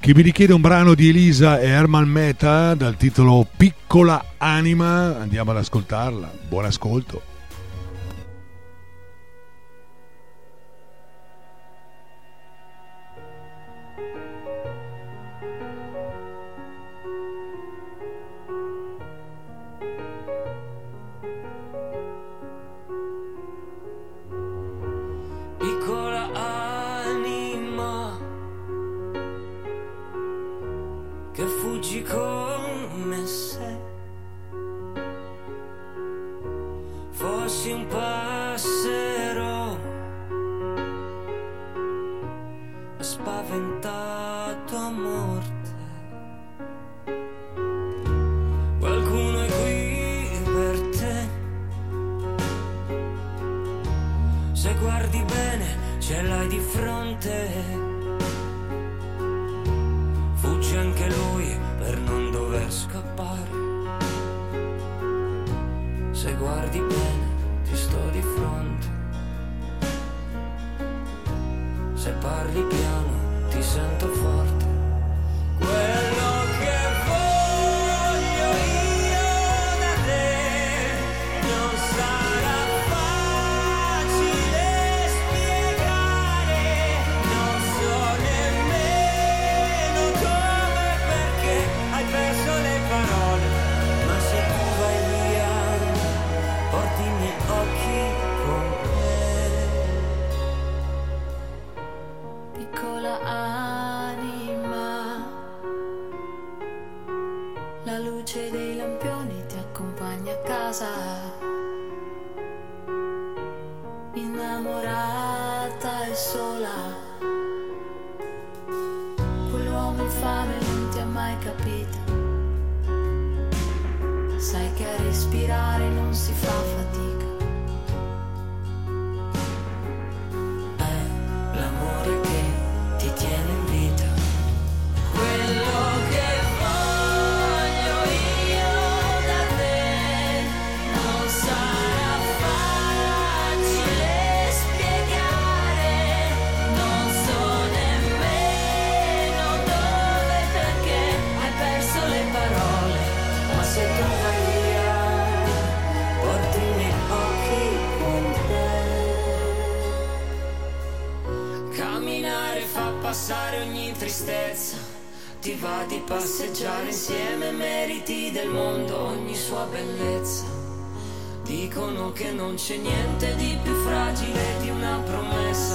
che mi richiede un brano di Elisa e Herman Meta dal titolo Piccola Anima. Andiamo ad ascoltarla. Buon ascolto. tristezza ti va di passeggiare insieme meriti del mondo ogni sua bellezza. Dicono che non c'è niente di più fragile di una promessa.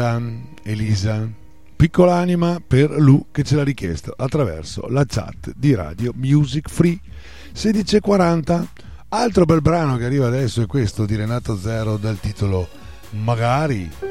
dedicata Elisa Piccolanima per Lu che ce l'ha richiesto attraverso la chat di Radio Music Free 1640. Altro bel brano che arriva adesso è questo di Renato Zero dal titolo Magari.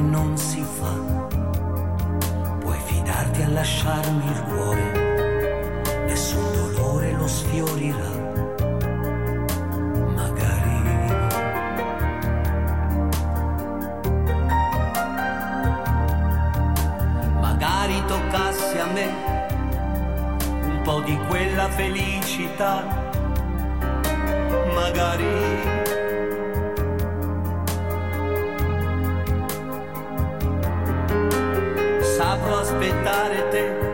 non si fa. Puoi fidarti a lasciarmi il cuore. t'arrêter.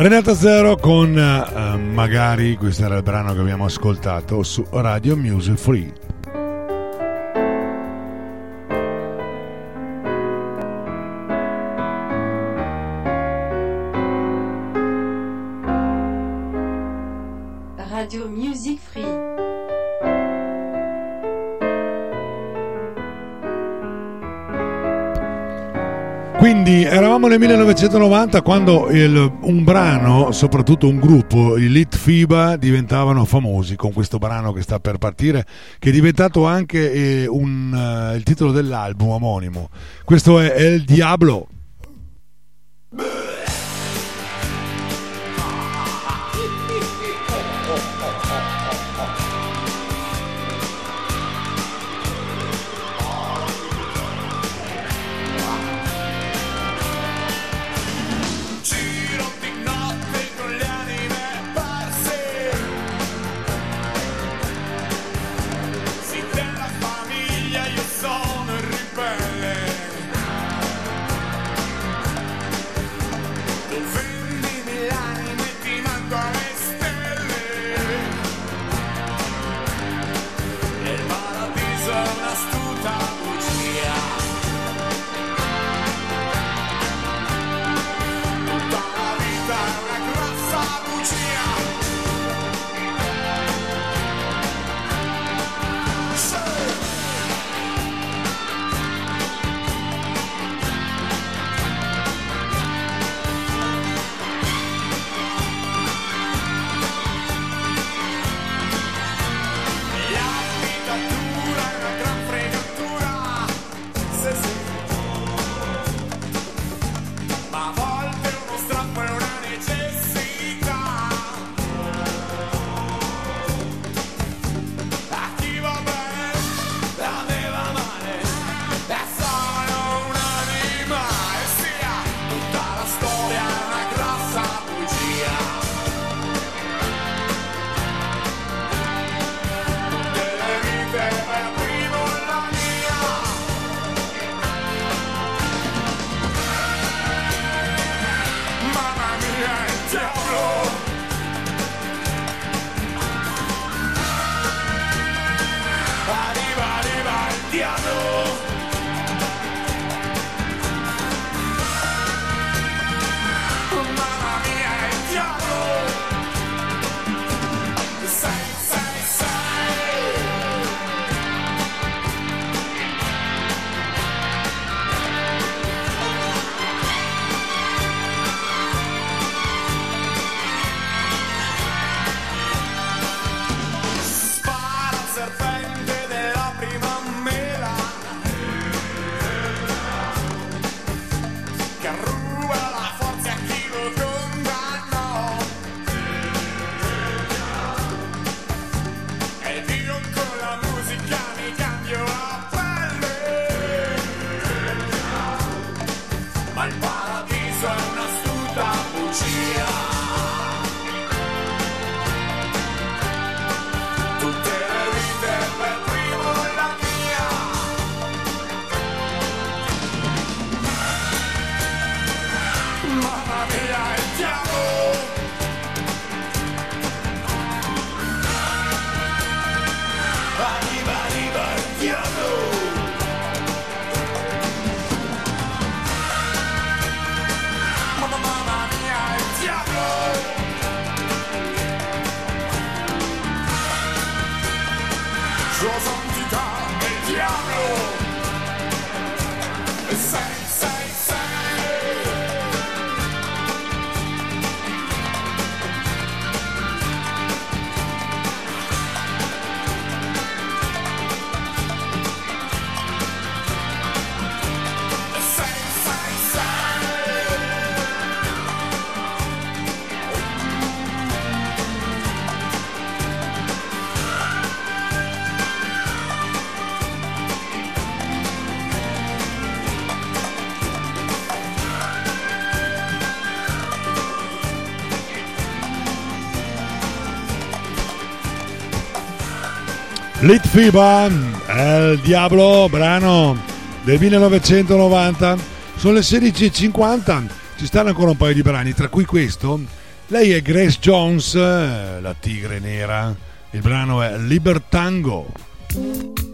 Renata Zero con uh, Magari, questo era il brano che abbiamo ascoltato su Radio Music Free. Nel 1990 quando il, un brano, soprattutto un gruppo, i Lit FIBA, diventavano famosi con questo brano che sta per partire, che è diventato anche eh, un, uh, il titolo dell'album omonimo. Questo è El Diablo. mami, ay, te amo. Litfiba, El Diablo, brano del 1990. Sono le 16.50, ci stanno ancora un paio di brani, tra cui questo. Lei è Grace Jones, eh, la tigre nera. Il brano è Libertango.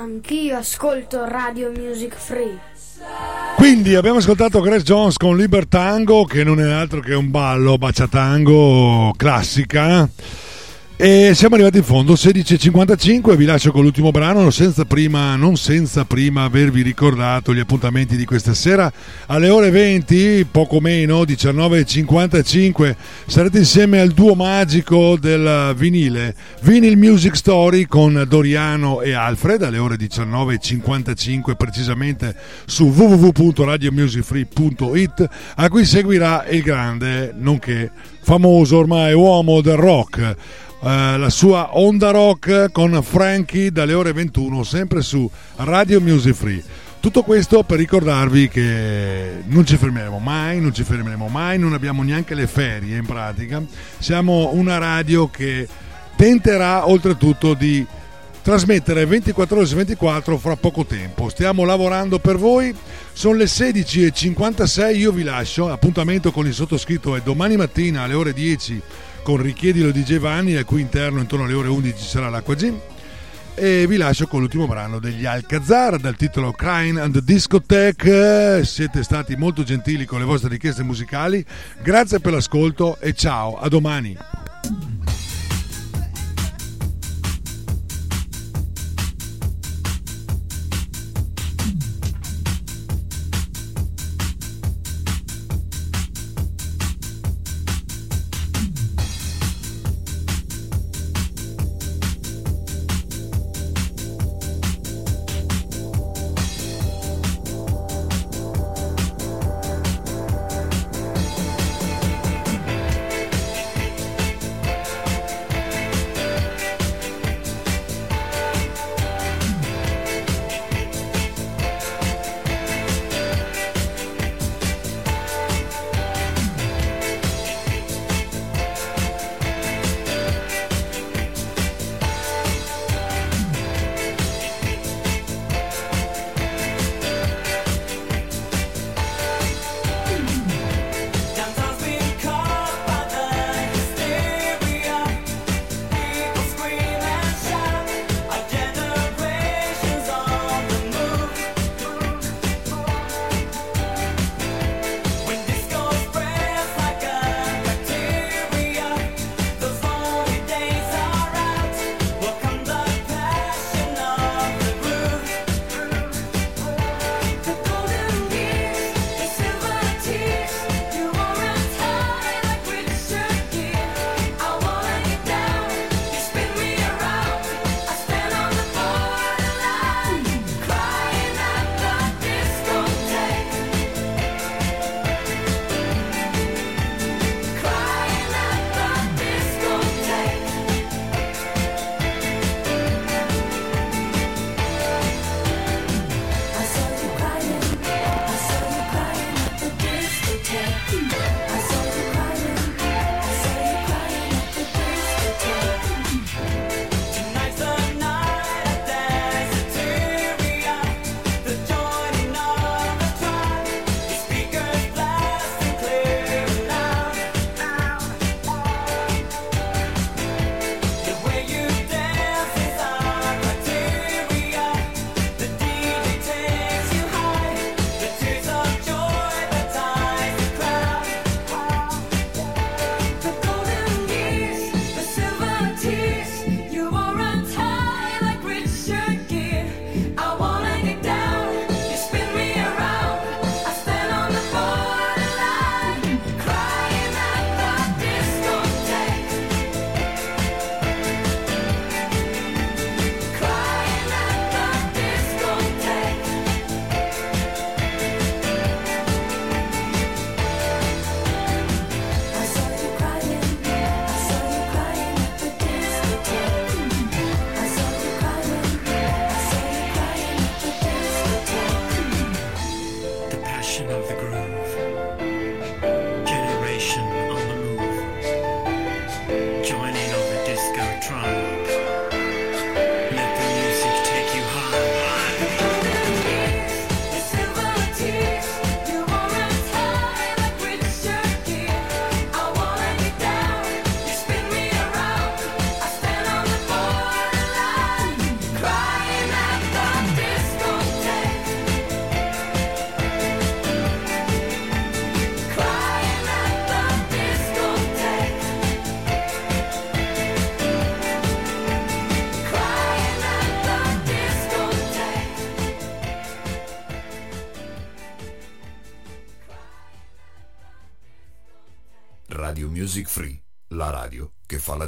Anch'io ascolto Radio Music Free. Quindi abbiamo ascoltato Grace Jones con Libertango, che non è altro che un ballo baciatango classica. E siamo arrivati in fondo, 16.55, vi lascio con l'ultimo brano, senza prima, non senza prima avervi ricordato gli appuntamenti di questa sera. Alle ore 20, poco meno, 19.55, sarete insieme al duo magico del vinile, Vinyl Music Story con Doriano e Alfred, alle ore 19.55 precisamente su www.radiomusicfree.it, a cui seguirà il grande, nonché famoso ormai uomo del rock, eh, la sua onda rock con Frankie dalle ore 21 sempre su Radio Music Free. Tutto questo per ricordarvi che non ci fermeremo mai, non ci fermeremo mai, non abbiamo neanche le ferie in pratica. Siamo una radio che tenterà oltretutto di trasmettere 24 ore su 24 fra poco tempo. Stiamo lavorando per voi. Sono le 16.56, io vi lascio. Appuntamento con il sottoscritto è domani mattina alle ore 10 con Richiedilo di Giovanni, al cui interno intorno alle ore 11 ci sarà l'Acqua Gym. E vi lascio con l'ultimo brano degli Alcazar dal titolo Crying and the Discotheque. Siete stati molto gentili con le vostre richieste musicali. Grazie per l'ascolto e ciao, a domani.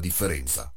Differenza.